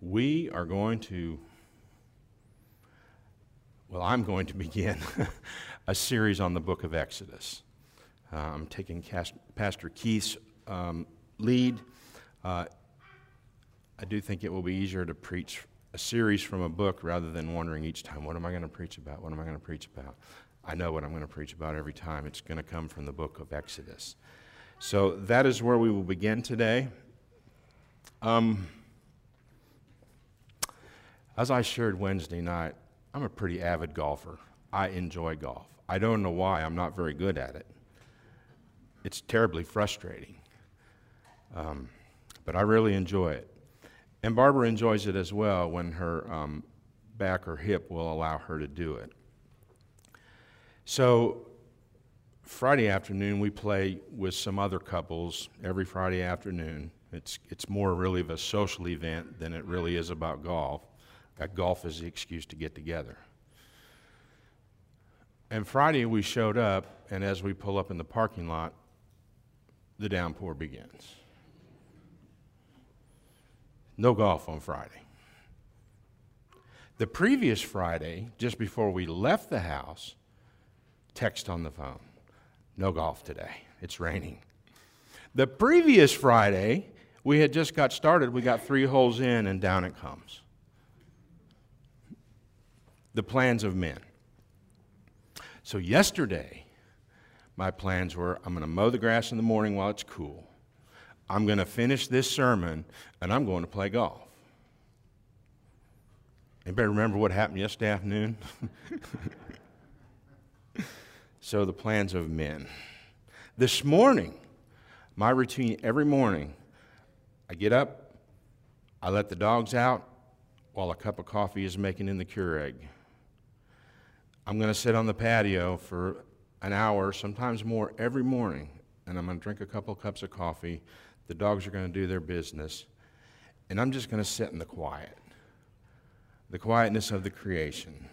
we are going to, well, I'm going to begin a series on the book of Exodus. Uh, I'm taking Pastor Keith's um, lead. Uh, I do think it will be easier to preach a series from a book rather than wondering each time, what am I going to preach about? What am I going to preach about? I know what I'm going to preach about every time. It's going to come from the book of Exodus. So that is where we will begin today. Um, as I shared Wednesday night, I'm a pretty avid golfer. I enjoy golf. I don't know why, I'm not very good at it. It's terribly frustrating. Um, but I really enjoy it. And Barbara enjoys it as well when her um, back or hip will allow her to do it. So, Friday afternoon, we play with some other couples every Friday afternoon. It's, it's more really of a social event than it really is about golf. Golf is the excuse to get together. And Friday, we showed up, and as we pull up in the parking lot, the downpour begins. No golf on Friday. The previous Friday, just before we left the house, text on the phone. No golf today. It's raining. The previous Friday, we had just got started. We got three holes in, and down it comes. The plans of men. So, yesterday, my plans were I'm going to mow the grass in the morning while it's cool. I'm going to finish this sermon and I'm going to play golf. Anybody remember what happened yesterday afternoon? so, the plans of men. This morning, my routine every morning, I get up, I let the dogs out while a cup of coffee is making in the Keurig. I'm going to sit on the patio for an hour, sometimes more, every morning, and I'm going to drink a couple cups of coffee the dogs are going to do their business. And I'm just going to sit in the quiet, the quietness of the creation.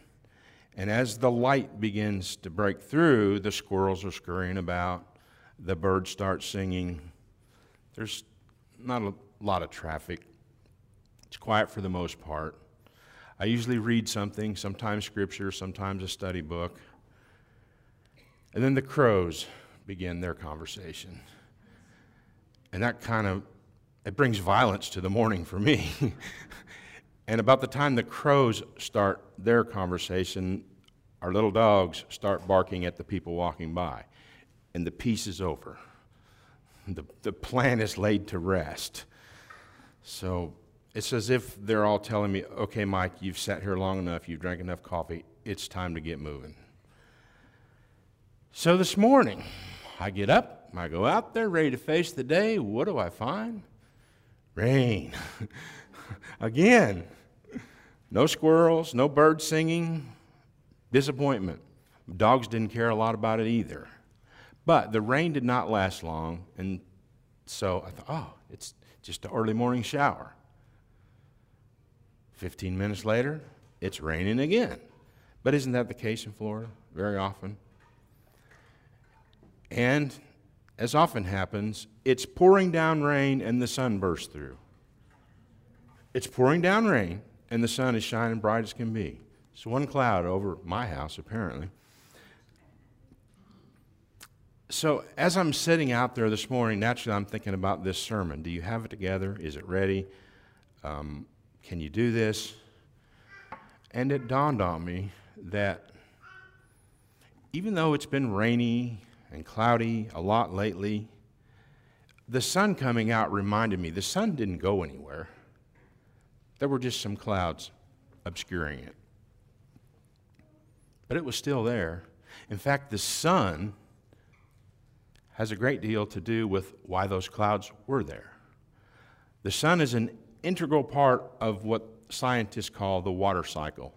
And as the light begins to break through, the squirrels are scurrying about, the birds start singing. There's not a lot of traffic, it's quiet for the most part. I usually read something, sometimes scripture, sometimes a study book. And then the crows begin their conversation. And that kind of it brings violence to the morning for me. and about the time the crows start their conversation, our little dogs start barking at the people walking by. And the peace is over. The, the plan is laid to rest. So it's as if they're all telling me, okay, Mike, you've sat here long enough, you've drank enough coffee, it's time to get moving. So this morning, I get up, I go out there ready to face the day. What do I find? Rain. Again. No squirrels, no birds singing. Disappointment. Dogs didn't care a lot about it either. But the rain did not last long, and so I thought, oh, it's just an early morning shower. 15 minutes later, it's raining again. But isn't that the case in Florida very often? And as often happens, it's pouring down rain and the sun bursts through. It's pouring down rain and the sun is shining bright as can be. It's one cloud over my house, apparently. So, as I'm sitting out there this morning, naturally I'm thinking about this sermon. Do you have it together? Is it ready? Um, can you do this? And it dawned on me that even though it's been rainy and cloudy a lot lately. The sun coming out reminded me the sun didn't go anywhere. There were just some clouds obscuring it. But it was still there. In fact, the sun has a great deal to do with why those clouds were there. The sun is an integral part of what scientists call the water cycle.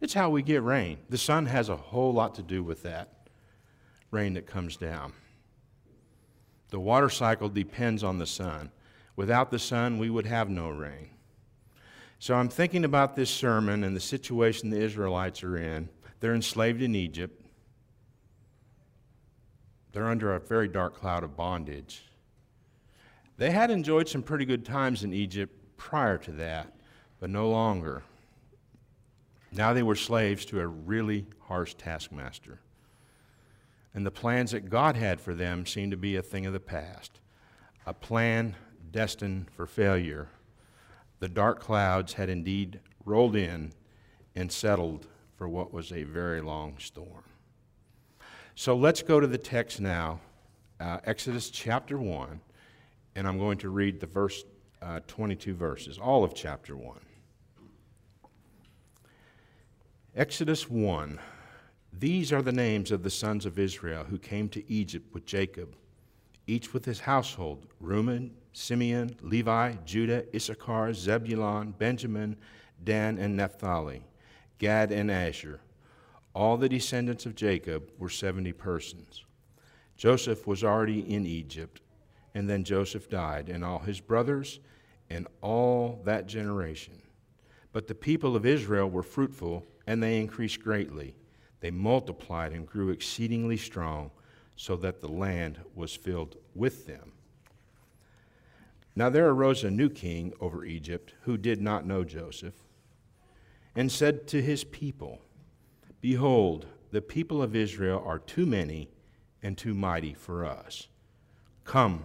It's how we get rain. The sun has a whole lot to do with that rain that comes down. The water cycle depends on the sun. Without the sun, we would have no rain. So I'm thinking about this sermon and the situation the Israelites are in. They're enslaved in Egypt. They're under a very dark cloud of bondage. They had enjoyed some pretty good times in Egypt prior to that, but no longer. Now they were slaves to a really harsh taskmaster. And the plans that God had for them seemed to be a thing of the past, a plan destined for failure. The dark clouds had indeed rolled in and settled for what was a very long storm. So let's go to the text now, uh, Exodus chapter 1, and I'm going to read the verse uh, 22 verses, all of chapter 1. Exodus 1. These are the names of the sons of Israel who came to Egypt with Jacob, each with his household Reuben, Simeon, Levi, Judah, Issachar, Zebulun, Benjamin, Dan, and Naphtali, Gad, and Asher. All the descendants of Jacob were 70 persons. Joseph was already in Egypt, and then Joseph died, and all his brothers, and all that generation. But the people of Israel were fruitful, and they increased greatly. They multiplied and grew exceedingly strong, so that the land was filled with them. Now there arose a new king over Egypt who did not know Joseph, and said to his people, Behold, the people of Israel are too many and too mighty for us. Come,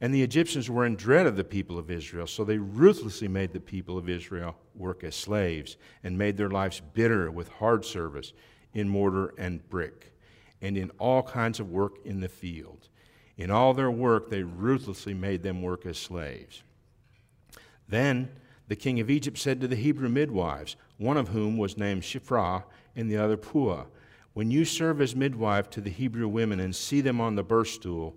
And the Egyptians were in dread of the people of Israel, so they ruthlessly made the people of Israel work as slaves and made their lives bitter with hard service in mortar and brick, and in all kinds of work in the field. In all their work, they ruthlessly made them work as slaves. Then the king of Egypt said to the Hebrew midwives, one of whom was named Shiphrah and the other Puah, When you serve as midwife to the Hebrew women and see them on the birth stool,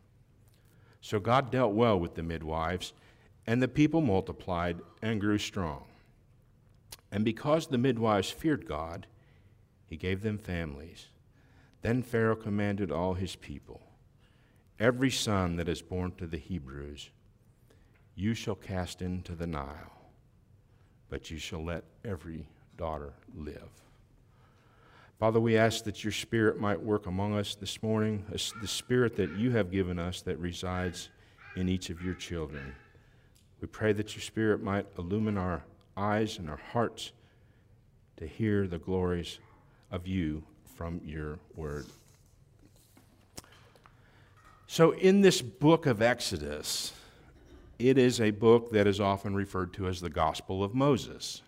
So God dealt well with the midwives, and the people multiplied and grew strong. And because the midwives feared God, he gave them families. Then Pharaoh commanded all his people Every son that is born to the Hebrews, you shall cast into the Nile but you shall let every daughter live. Father, we ask that your Spirit might work among us this morning, the Spirit that you have given us that resides in each of your children. We pray that your Spirit might illumine our eyes and our hearts to hear the glories of you from your word. So, in this book of Exodus, it is a book that is often referred to as the Gospel of Moses.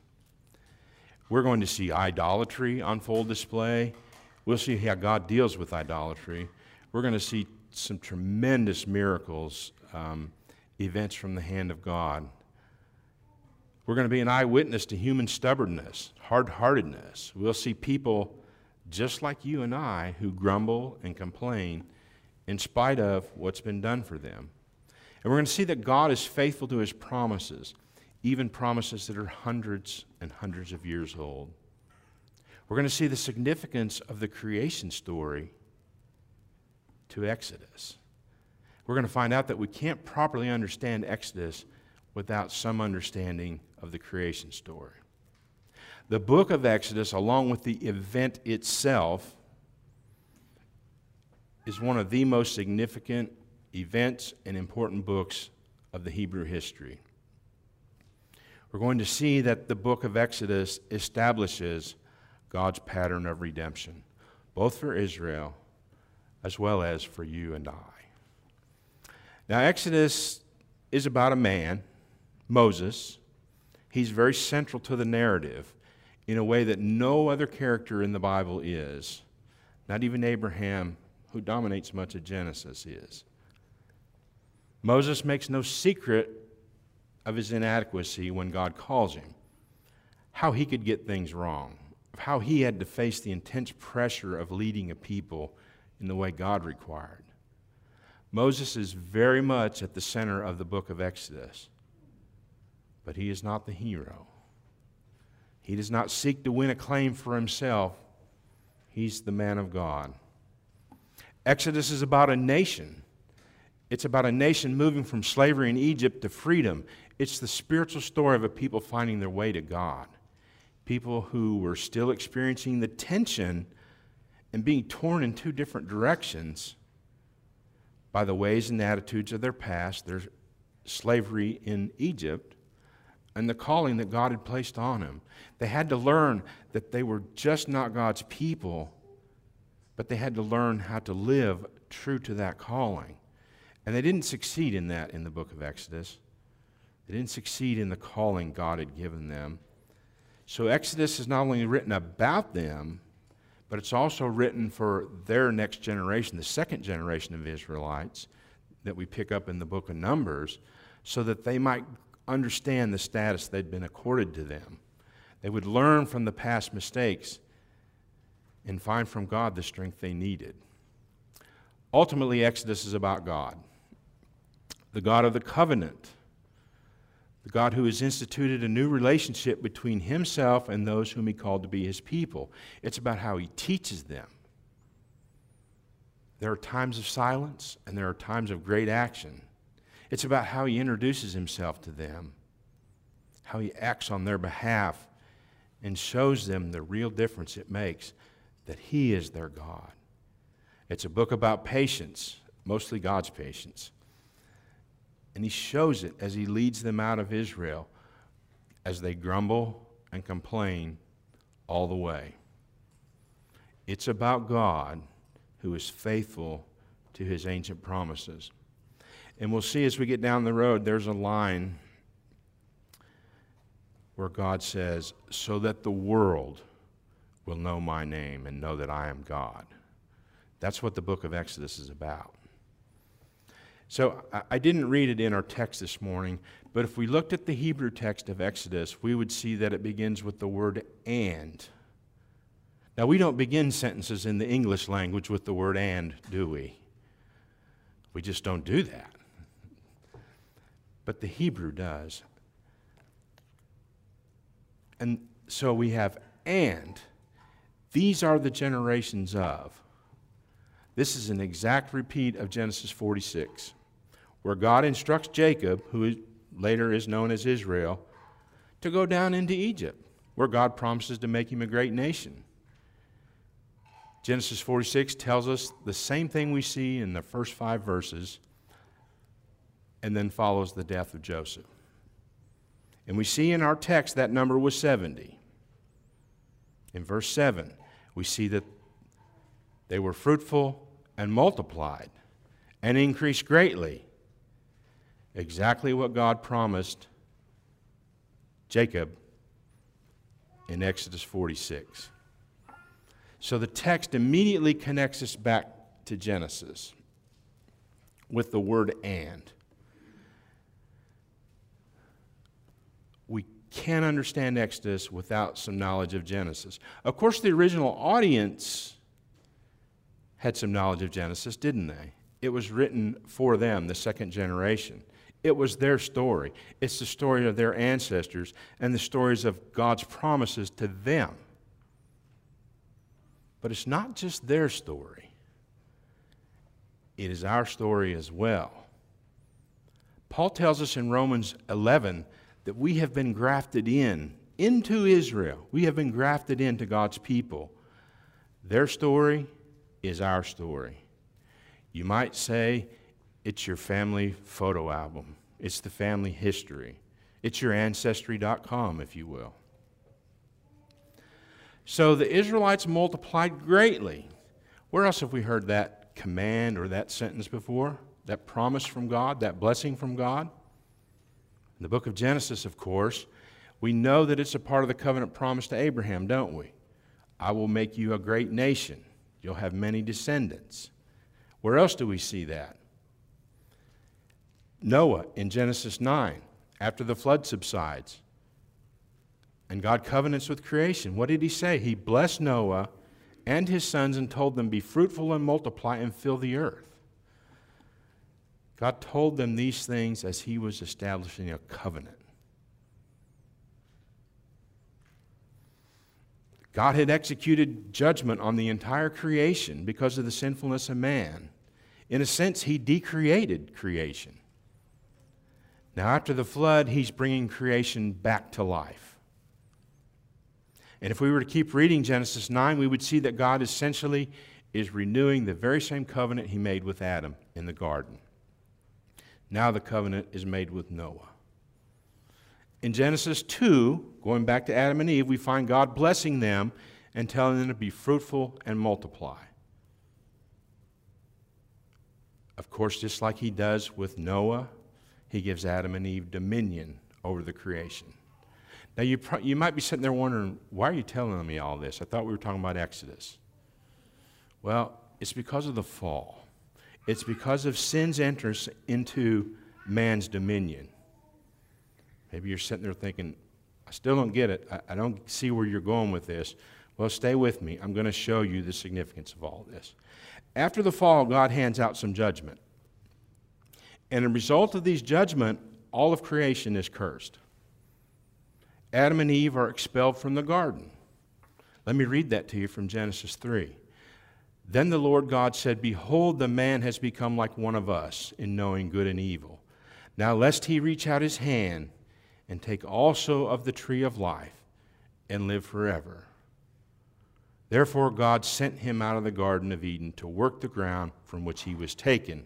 We're going to see idolatry on full display. We'll see how God deals with idolatry. We're going to see some tremendous miracles, um, events from the hand of God. We're going to be an eyewitness to human stubbornness, hard heartedness. We'll see people just like you and I who grumble and complain in spite of what's been done for them. And we're going to see that God is faithful to his promises, even promises that are hundreds and hundreds of years old. We're going to see the significance of the creation story to Exodus. We're going to find out that we can't properly understand Exodus without some understanding of the creation story. The book of Exodus, along with the event itself, is one of the most significant events and important books of the Hebrew history. We're going to see that the book of Exodus establishes God's pattern of redemption, both for Israel as well as for you and I. Now, Exodus is about a man, Moses. He's very central to the narrative in a way that no other character in the Bible is. Not even Abraham, who dominates much of Genesis, is. Moses makes no secret of his inadequacy when God calls him, how he could get things wrong, how he had to face the intense pressure of leading a people in the way God required. Moses is very much at the center of the book of Exodus, but he is not the hero. He does not seek to win acclaim for himself, he's the man of God. Exodus is about a nation. It's about a nation moving from slavery in Egypt to freedom. It's the spiritual story of a people finding their way to God. People who were still experiencing the tension and being torn in two different directions by the ways and attitudes of their past, their slavery in Egypt, and the calling that God had placed on them. They had to learn that they were just not God's people, but they had to learn how to live true to that calling. And they didn't succeed in that in the book of Exodus. They didn't succeed in the calling God had given them. So Exodus is not only written about them, but it's also written for their next generation, the second generation of Israelites that we pick up in the book of Numbers, so that they might understand the status they'd been accorded to them. They would learn from the past mistakes and find from God the strength they needed. Ultimately, Exodus is about God, the God of the covenant the God who has instituted a new relationship between himself and those whom he called to be his people. It's about how he teaches them. There are times of silence and there are times of great action. It's about how he introduces himself to them, how he acts on their behalf, and shows them the real difference it makes that he is their God. It's a book about patience, mostly God's patience. And he shows it as he leads them out of Israel as they grumble and complain all the way. It's about God who is faithful to his ancient promises. And we'll see as we get down the road, there's a line where God says, So that the world will know my name and know that I am God. That's what the book of Exodus is about. So I didn't read it in our text this morning, but if we looked at the Hebrew text of Exodus, we would see that it begins with the word and. Now, we don't begin sentences in the English language with the word and, do we? We just don't do that. But the Hebrew does. And so we have and. These are the generations of. This is an exact repeat of Genesis 46 where God instructs Jacob, who later is known as Israel, to go down into Egypt, where God promises to make him a great nation. Genesis 46 tells us the same thing we see in the first five verses, and then follows the death of Joseph. And we see in our text that number was 70. In verse 7, we see that they were fruitful and multiplied and increased greatly exactly what God promised Jacob in Exodus 46. So the text immediately connects us back to Genesis with the word and. We can't understand Exodus without some knowledge of Genesis. Of course, the original audience had some knowledge of Genesis, didn't they? It was written for them, the second generation. It was their story. It's the story of their ancestors and the stories of God's promises to them. But it's not just their story, it is our story as well. Paul tells us in Romans 11 that we have been grafted in into Israel. We have been grafted into God's people. Their story is our story. You might say it's your family photo album, it's the family history. It's your ancestry.com, if you will. So the Israelites multiplied greatly. Where else have we heard that command or that sentence before? That promise from God, that blessing from God? In the book of Genesis, of course, we know that it's a part of the covenant promise to Abraham, don't we? I will make you a great nation. You'll have many descendants. Where else do we see that? Noah in Genesis 9, after the flood subsides. And God covenants with creation. What did he say? He blessed Noah and his sons and told them, Be fruitful and multiply and fill the earth. God told them these things as he was establishing a covenant. God had executed judgment on the entire creation because of the sinfulness of man. In a sense, he decreated creation. Now, after the flood, he's bringing creation back to life. And if we were to keep reading Genesis 9, we would see that God essentially is renewing the very same covenant he made with Adam in the garden. Now the covenant is made with Noah. In Genesis 2, going back to Adam and Eve, we find God blessing them and telling them to be fruitful and multiply. Of course, just like he does with Noah, he gives Adam and Eve dominion over the creation. Now, you, pro- you might be sitting there wondering, why are you telling me all this? I thought we were talking about Exodus. Well, it's because of the fall. It's because of sin's entrance into man's dominion. Maybe you're sitting there thinking, I still don't get it. I, I don't see where you're going with this. Well, stay with me. I'm going to show you the significance of all this. After the fall, God hands out some judgment. And a result of these judgment, all of creation is cursed. Adam and Eve are expelled from the garden. Let me read that to you from Genesis 3. Then the Lord God said, Behold, the man has become like one of us in knowing good and evil. Now, lest he reach out his hand and take also of the tree of life and live forever. Therefore, God sent him out of the Garden of Eden to work the ground from which he was taken.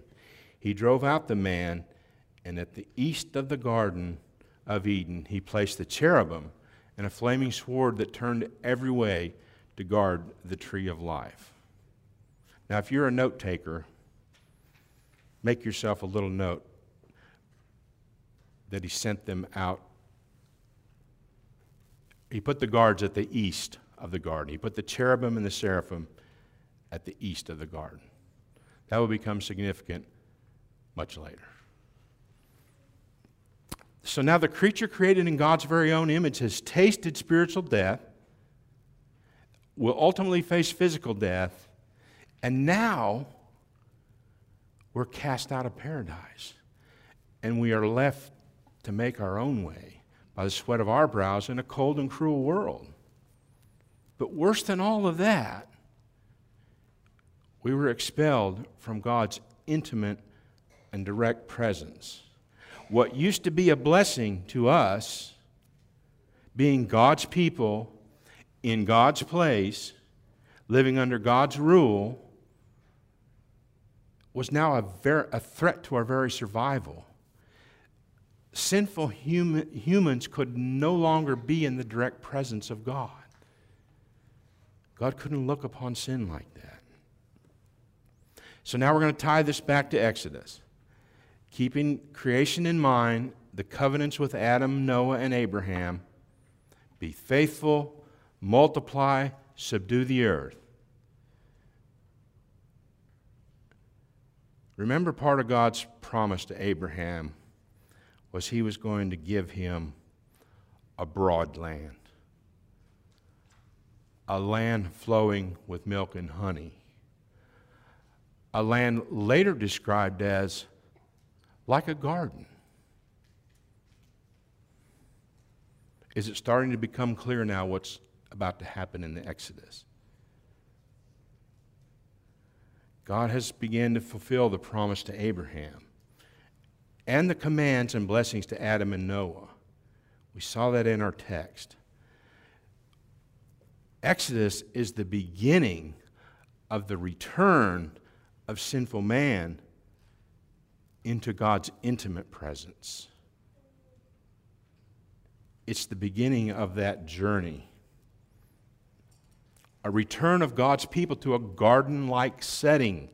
He drove out the man, and at the east of the Garden of Eden, he placed the cherubim and a flaming sword that turned every way to guard the tree of life. Now, if you're a note taker, make yourself a little note that he sent them out. He put the guards at the east of the garden. He put the cherubim and the seraphim at the east of the garden. That will become significant much later. So now the creature created in God's very own image has tasted spiritual death, will ultimately face physical death, and now we're cast out of paradise. And we are left to make our own way by the sweat of our brows in a cold and cruel world. But worse than all of that, we were expelled from God's intimate and direct presence. What used to be a blessing to us, being God's people in God's place, living under God's rule, was now a, ver- a threat to our very survival. Sinful human, humans could no longer be in the direct presence of God. God couldn't look upon sin like that. So now we're going to tie this back to Exodus. Keeping creation in mind, the covenants with Adam, Noah, and Abraham be faithful, multiply, subdue the earth. Remember, part of God's promise to Abraham was he was going to give him a broad land, a land flowing with milk and honey, a land later described as like a garden. Is it starting to become clear now what's about to happen in the Exodus? God has begun to fulfill the promise to Abraham and the commands and blessings to Adam and Noah. We saw that in our text. Exodus is the beginning of the return of sinful man into God's intimate presence. It's the beginning of that journey a return of God's people to a garden like setting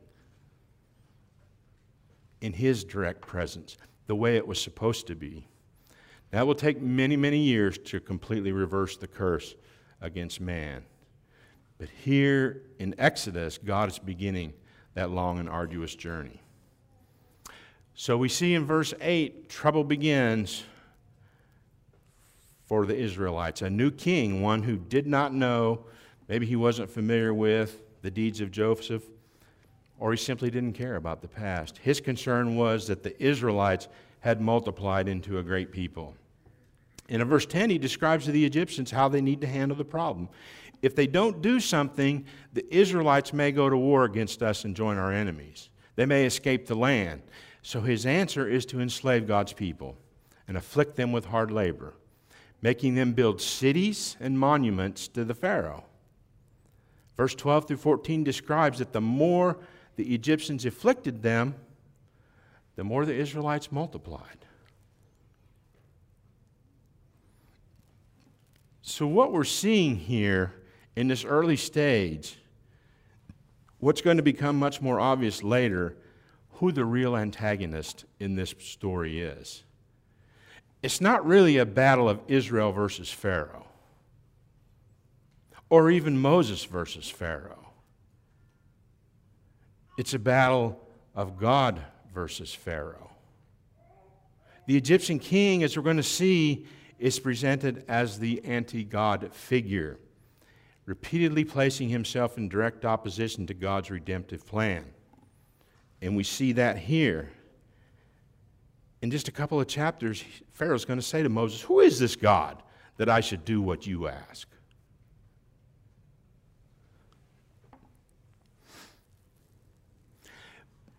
in His direct presence, the way it was supposed to be. That will take many, many years to completely reverse the curse against man. But here in Exodus, God is beginning that long and arduous journey. So we see in verse 8, trouble begins for the Israelites. A new king, one who did not know, maybe he wasn't familiar with the deeds of Joseph, or he simply didn't care about the past. His concern was that the Israelites had multiplied into a great people. In verse 10, he describes to the Egyptians how they need to handle the problem. If they don't do something, the Israelites may go to war against us and join our enemies. They may escape the land. So his answer is to enslave God's people and afflict them with hard labor, making them build cities and monuments to the Pharaoh. Verse 12 through 14 describes that the more the Egyptians afflicted them, the more the Israelites multiplied. So, what we're seeing here in this early stage, what's going to become much more obvious later, who the real antagonist in this story is. It's not really a battle of Israel versus Pharaoh, or even Moses versus Pharaoh. It's a battle of God versus Pharaoh. The Egyptian king, as we're going to see, is presented as the anti God figure, repeatedly placing himself in direct opposition to God's redemptive plan. And we see that here. In just a couple of chapters, Pharaoh's going to say to Moses, Who is this God that I should do what you ask?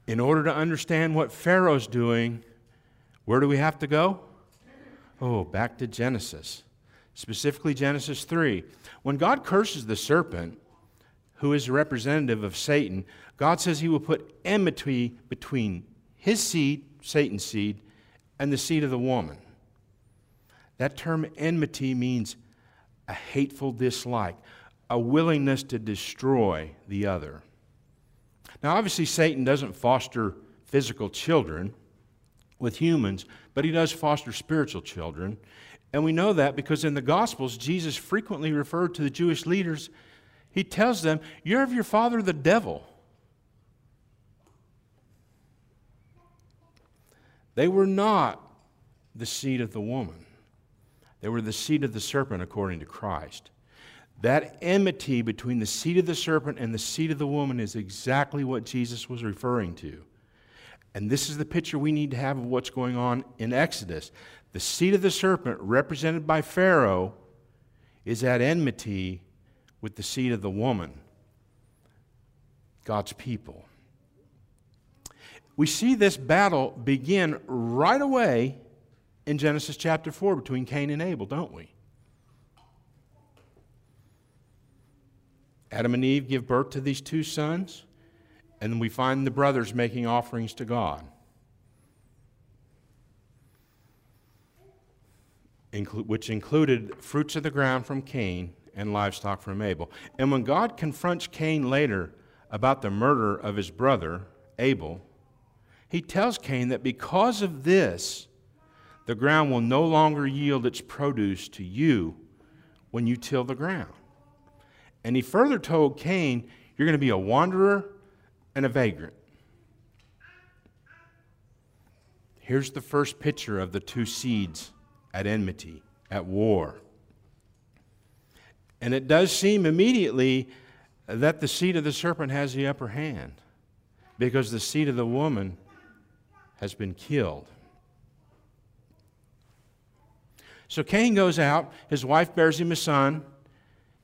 In order to understand what Pharaoh's doing, where do we have to go? Oh, back to Genesis, specifically Genesis 3. When God curses the serpent, who is a representative of Satan, God says he will put enmity between his seed, Satan's seed, and the seed of the woman. That term enmity means a hateful dislike, a willingness to destroy the other. Now, obviously, Satan doesn't foster physical children with humans, but he does foster spiritual children. And we know that because in the Gospels, Jesus frequently referred to the Jewish leaders he tells them, You're of your father, the devil. They were not the seed of the woman, they were the seed of the serpent, according to Christ. That enmity between the seed of the serpent and the seed of the woman is exactly what Jesus was referring to. And this is the picture we need to have of what's going on in Exodus. The seed of the serpent, represented by Pharaoh, is at enmity with the seed of the woman, God's people. We see this battle begin right away in Genesis chapter 4 between Cain and Abel, don't we? Adam and Eve give birth to these two sons, and we find the brothers making offerings to God. which included fruits of the ground from Cain and livestock from Abel. And when God confronts Cain later about the murder of his brother, Abel, he tells Cain that because of this, the ground will no longer yield its produce to you when you till the ground. And he further told Cain, You're going to be a wanderer and a vagrant. Here's the first picture of the two seeds at enmity, at war. And it does seem immediately that the seed of the serpent has the upper hand because the seed of the woman has been killed. So Cain goes out, his wife bears him a son.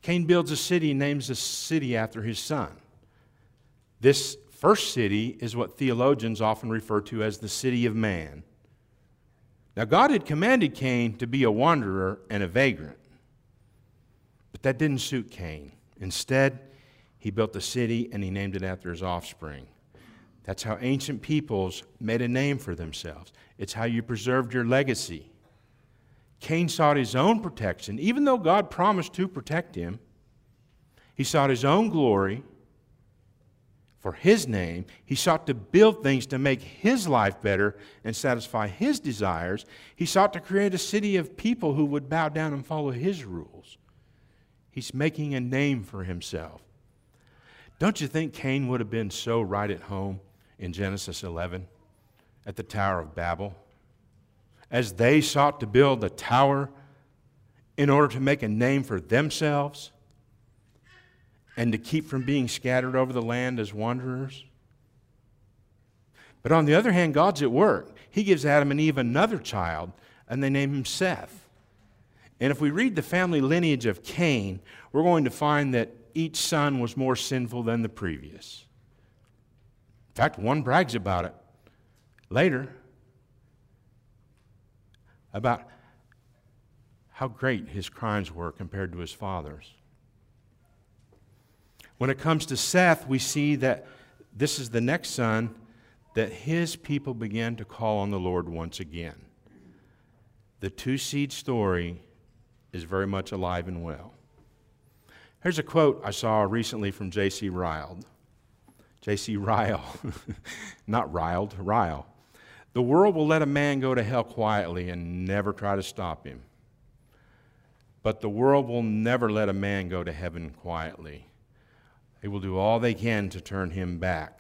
Cain builds a city, names the city after his son. This first city is what theologians often refer to as the city of man. Now, God had commanded Cain to be a wanderer and a vagrant. But that didn't suit Cain. Instead, he built a city and he named it after his offspring. That's how ancient peoples made a name for themselves. It's how you preserved your legacy. Cain sought his own protection, even though God promised to protect him. He sought his own glory for his name. He sought to build things to make his life better and satisfy his desires. He sought to create a city of people who would bow down and follow his rules. He's making a name for himself. Don't you think Cain would have been so right at home in Genesis 11 at the Tower of Babel? As they sought to build a tower in order to make a name for themselves and to keep from being scattered over the land as wanderers? But on the other hand, God's at work. He gives Adam and Eve another child, and they name him Seth. And if we read the family lineage of Cain, we're going to find that each son was more sinful than the previous. In fact, one brags about it later about how great his crimes were compared to his father's. When it comes to Seth, we see that this is the next son that his people began to call on the Lord once again. The two seed story is very much alive and well. Here's a quote I saw recently from J.C. Ryle. J.C. Ryle, not riled, Ryle. The world will let a man go to hell quietly and never try to stop him. But the world will never let a man go to heaven quietly. They will do all they can to turn him back.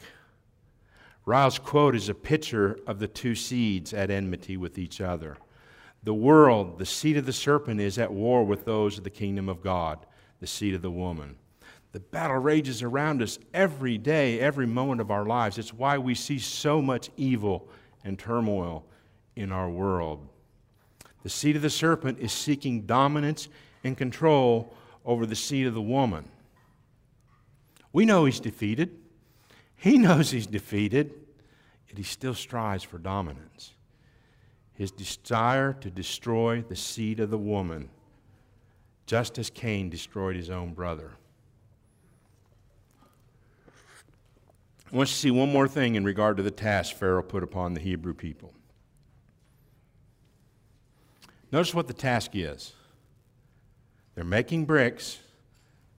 Ryle's quote is a picture of the two seeds at enmity with each other. The world, the seed of the serpent, is at war with those of the kingdom of God, the seed of the woman. The battle rages around us every day, every moment of our lives. It's why we see so much evil and turmoil in our world. The seed of the serpent is seeking dominance and control over the seed of the woman. We know he's defeated. He knows he's defeated, yet he still strives for dominance his desire to destroy the seed of the woman, just as Cain destroyed his own brother. I want you to see one more thing in regard to the task Pharaoh put upon the Hebrew people. Notice what the task is. They're making bricks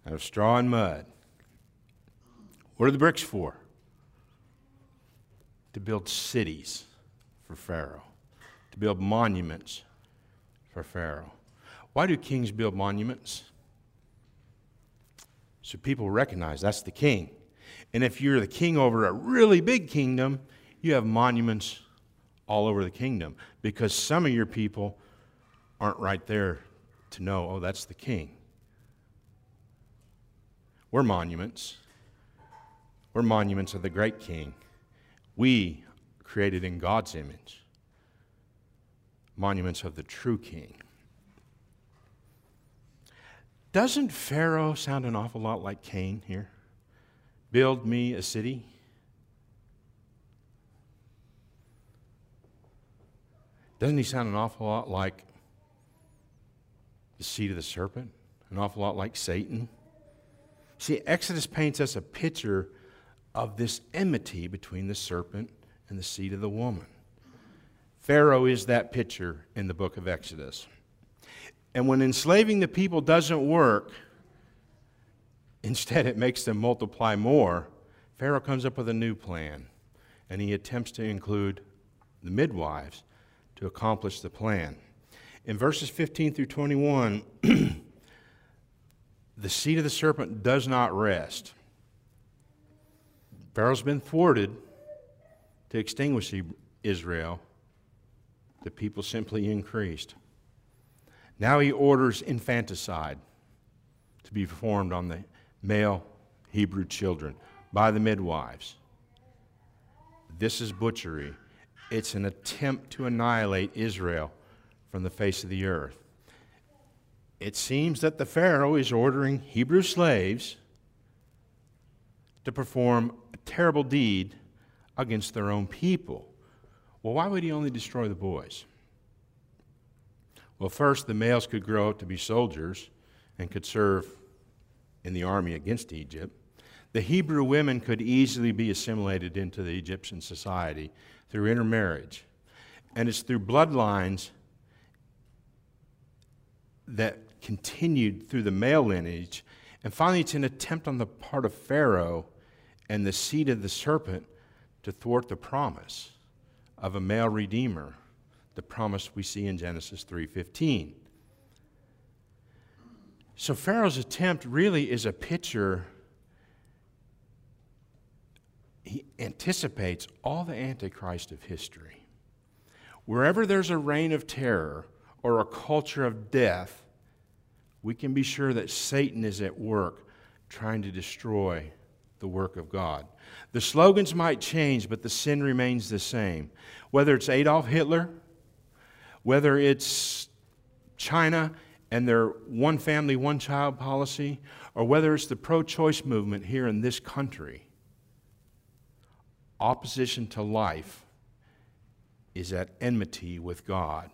out of straw and mud. What are the bricks for? To build cities for Pharaoh to build monuments for Pharaoh. Why do kings build monuments? So people recognize that's the king. And if you're the king over a really big kingdom, you have monuments all over the kingdom because some of your people aren't right there to know, oh, that's the king. We're monuments. We're monuments of the great king. We created in God's image monuments of the true king. Doesn't Pharaoh sound an awful lot like Cain here? Build me a city. Doesn't he sound an awful lot like the seed of the serpent? An awful lot like Satan? See, Exodus paints us a picture of this enmity between the serpent and the seed of the woman. Pharaoh is that picture in the book of Exodus. And when enslaving the people doesn't work, instead it makes them multiply more, Pharaoh comes up with a new plan. And he attempts to include the midwives to accomplish the plan. In verses 15 through 21, the seed of the serpent does not rest. Pharaoh's been thwarted to extinguish Israel the people simply increased. Now he orders infanticide to be performed on the male Hebrew children by the midwives. This is butchery. It's an attempt to annihilate Israel from the face of the earth. It seems that the Pharaoh is ordering Hebrew slaves to perform a terrible deed against their own people. Well, why would he only destroy the boys? Well, first, the males could grow up to be soldiers and could serve in the army against Egypt. The Hebrew women could easily be assimilated into the Egyptian society through intermarriage. And it's through bloodlines that continued through the male lineage. And finally, it's an attempt on the part of Pharaoh and the seed of the serpent to thwart the promise of a male redeemer, the promise we see in Genesis 3:15. So Pharaoh's attempt really is a picture. He anticipates all the Antichrist of history. Wherever there's a reign of terror or a culture of death, we can be sure that Satan is at work trying to destroy the work of God. The slogans might change, but the sin remains the same. Whether it's Adolf Hitler, whether it's China and their one family, one child policy, or whether it's the pro choice movement here in this country, opposition to life is at enmity with God.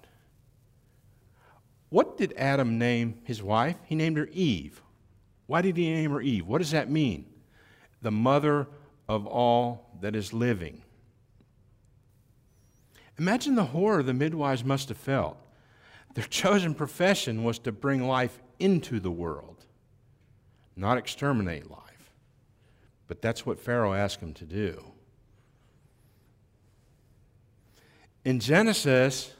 What did Adam name his wife? He named her Eve. Why did he name her Eve? What does that mean? The mother of all that is living. Imagine the horror the midwives must have felt. Their chosen profession was to bring life into the world, not exterminate life. But that's what Pharaoh asked them to do. In Genesis,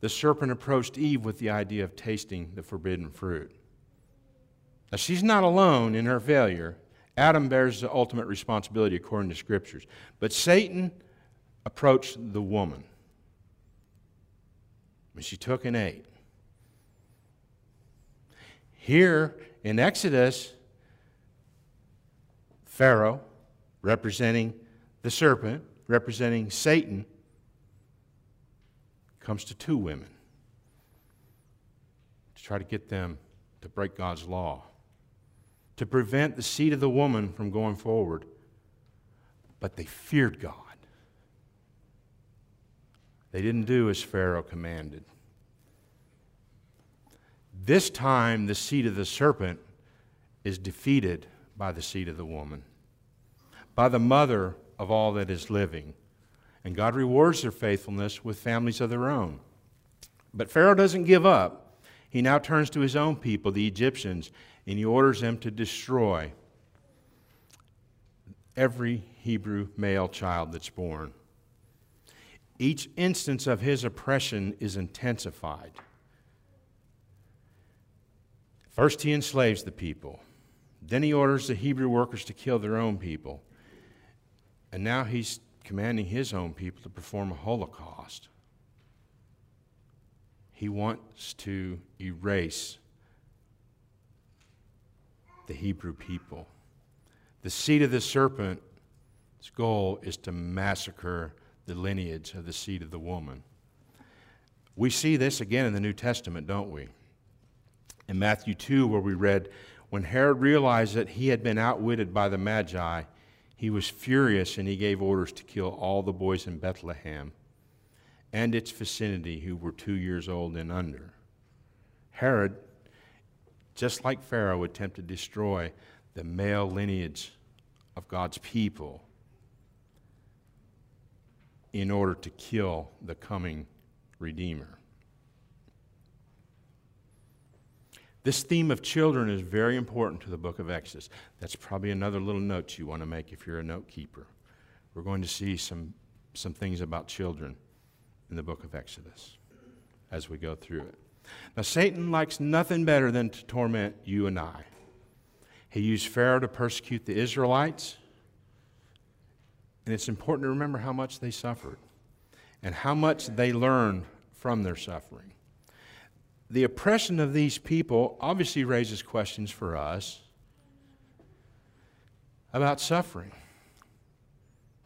the serpent approached Eve with the idea of tasting the forbidden fruit. Now, she's not alone in her failure. Adam bears the ultimate responsibility according to scriptures. But Satan approached the woman. And she took and ate. Here in Exodus, Pharaoh, representing the serpent, representing Satan, comes to two women to try to get them to break God's law, to prevent the seed of the woman from going forward. But they feared God. They didn't do as Pharaoh commanded. This time, the seed of the serpent is defeated by the seed of the woman, by the mother of all that is living. And God rewards their faithfulness with families of their own. But Pharaoh doesn't give up. He now turns to his own people, the Egyptians, and he orders them to destroy every Hebrew male child that's born. Each instance of his oppression is intensified. First, he enslaves the people. Then he orders the Hebrew workers to kill their own people. And now he's commanding his own people to perform a holocaust. He wants to erase the Hebrew people. The seed of the serpent's goal is to massacre the lineage of the seed of the woman. We see this again in the New Testament, don't we? In Matthew 2, where we read, When Herod realized that he had been outwitted by the Magi, he was furious and he gave orders to kill all the boys in Bethlehem and its vicinity who were two years old and under. Herod, just like Pharaoh, attempted to destroy the male lineage of God's people in order to kill the coming Redeemer. This theme of children is very important to the book of Exodus. That's probably another little note you want to make if you're a note keeper. We're going to see some, some things about children in the book of Exodus as we go through it. Now, Satan likes nothing better than to torment you and I. He used Pharaoh to persecute the Israelites, and it's important to remember how much they suffered and how much they learned from their suffering the oppression of these people obviously raises questions for us about suffering.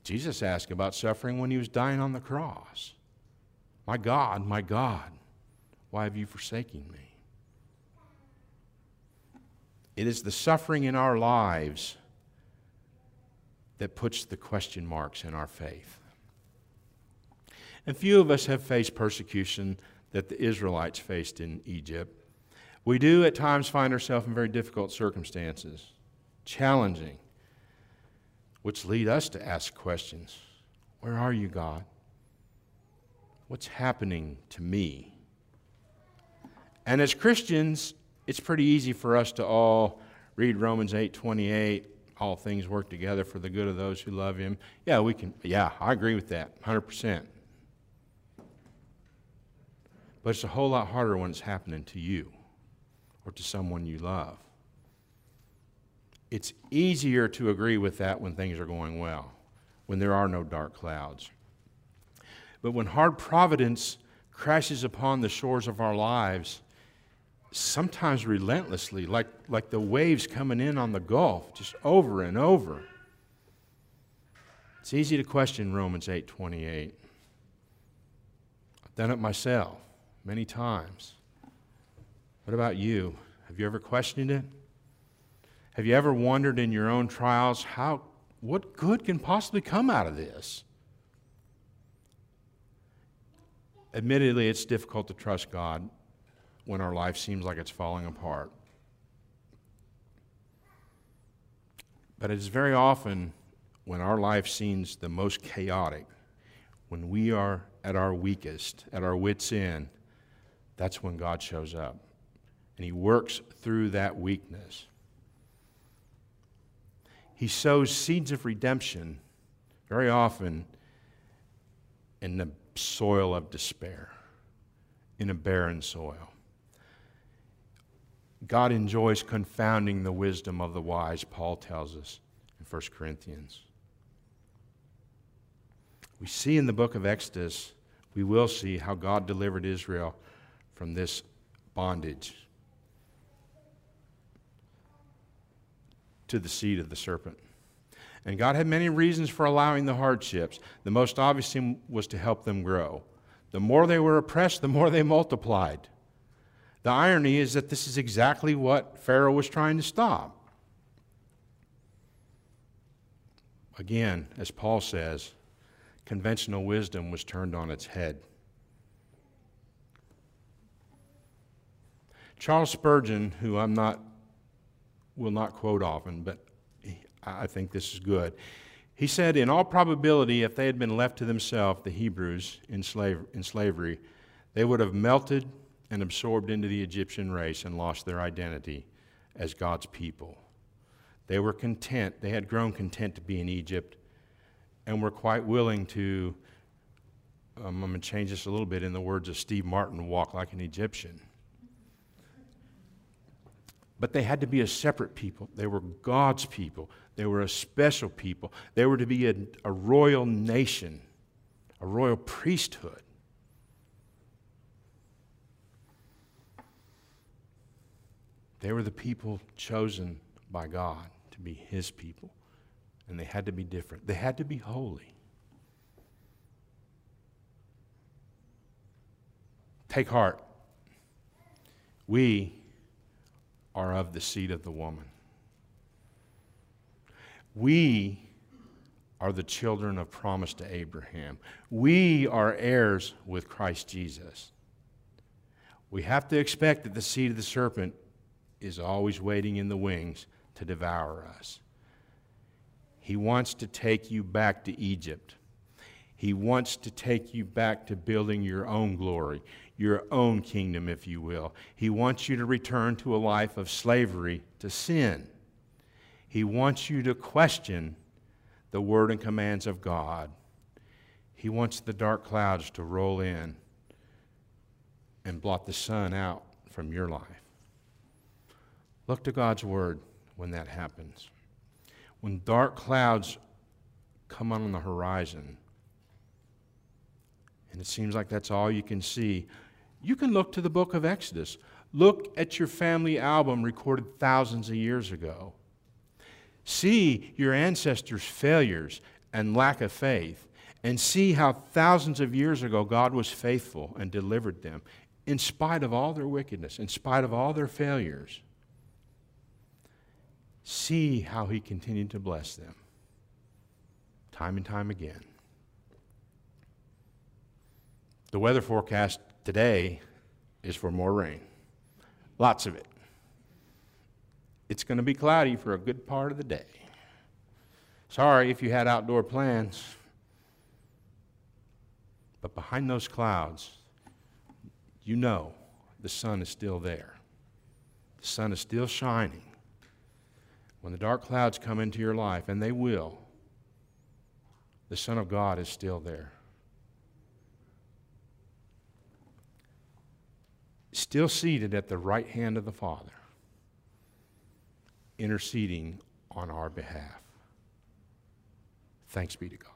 Jesus asked about suffering when he was dying on the cross. My God, my God, why have you forsaken me? It is the suffering in our lives that puts the question marks in our faith. And few of us have faced persecution that the Israelites faced in Egypt. We do at times find ourselves in very difficult circumstances, challenging, which lead us to ask questions Where are you, God? What's happening to me? And as Christians, it's pretty easy for us to all read Romans 8 28, all things work together for the good of those who love him. Yeah, we can, yeah, I agree with that, 100%. But it's a whole lot harder when it's happening to you or to someone you love. It's easier to agree with that when things are going well, when there are no dark clouds. But when hard providence crashes upon the shores of our lives, sometimes relentlessly, like, like the waves coming in on the Gulf, just over and over. It's easy to question Romans 8:28. I've done it myself many times. What about you? Have you ever questioned it? Have you ever wondered in your own trials how what good can possibly come out of this? Admittedly, it's difficult to trust God when our life seems like it's falling apart. But it's very often when our life seems the most chaotic, when we are at our weakest, at our wits' end, that's when God shows up. And He works through that weakness. He sows seeds of redemption very often in the soil of despair, in a barren soil. God enjoys confounding the wisdom of the wise, Paul tells us in 1 Corinthians. We see in the book of Exodus, we will see how God delivered Israel from this bondage to the seed of the serpent. And God had many reasons for allowing the hardships. The most obvious was to help them grow. The more they were oppressed, the more they multiplied. The irony is that this is exactly what Pharaoh was trying to stop. Again, as Paul says, conventional wisdom was turned on its head. Charles Spurgeon, who I'm not will not quote often, but I think this is good. He said, in all probability, if they had been left to themselves, the Hebrews in, slave, in slavery, they would have melted and absorbed into the Egyptian race and lost their identity as God's people. They were content, they had grown content to be in Egypt and were quite willing to, um, I'm going to change this a little bit in the words of Steve Martin, walk like an Egyptian. But they had to be a separate people. They were God's people. They were a special people. They were to be a, a royal nation, a royal priesthood. They were the people chosen by God to be His people, and they had to be different. They had to be holy. Take heart. We are of the seed of the woman. We are the children of promise to Abraham. We are heirs with Christ Jesus. We have to expect that the seed of the serpent is always waiting in the wings to devour us. He wants to take you back to Egypt. He wants to take you back to building your own glory, your own kingdom, if you will. He wants you to return to a life of slavery to sin. He wants you to question the word and commands of God. He wants the dark clouds to roll in and blot the sun out from your life. Look to God's word when that happens. When dark clouds come on the horizon, and it seems like that's all you can see, you can look to the book of Exodus. Look at your family album recorded thousands of years ago. See your ancestors' failures and lack of faith, and see how thousands of years ago God was faithful and delivered them in spite of all their wickedness, in spite of all their failures see how he continued to bless them time and time again. The weather forecast today is for more rain, lots of it. It's going to be cloudy for a good part of the day. Sorry if you had outdoor plans, but behind those clouds, you know the sun is still there. The sun is still shining. When the dark clouds come into your life, and they will, the Son of God is still there. still seated at the right hand of the Father, interceding on our behalf. Thanks be to God.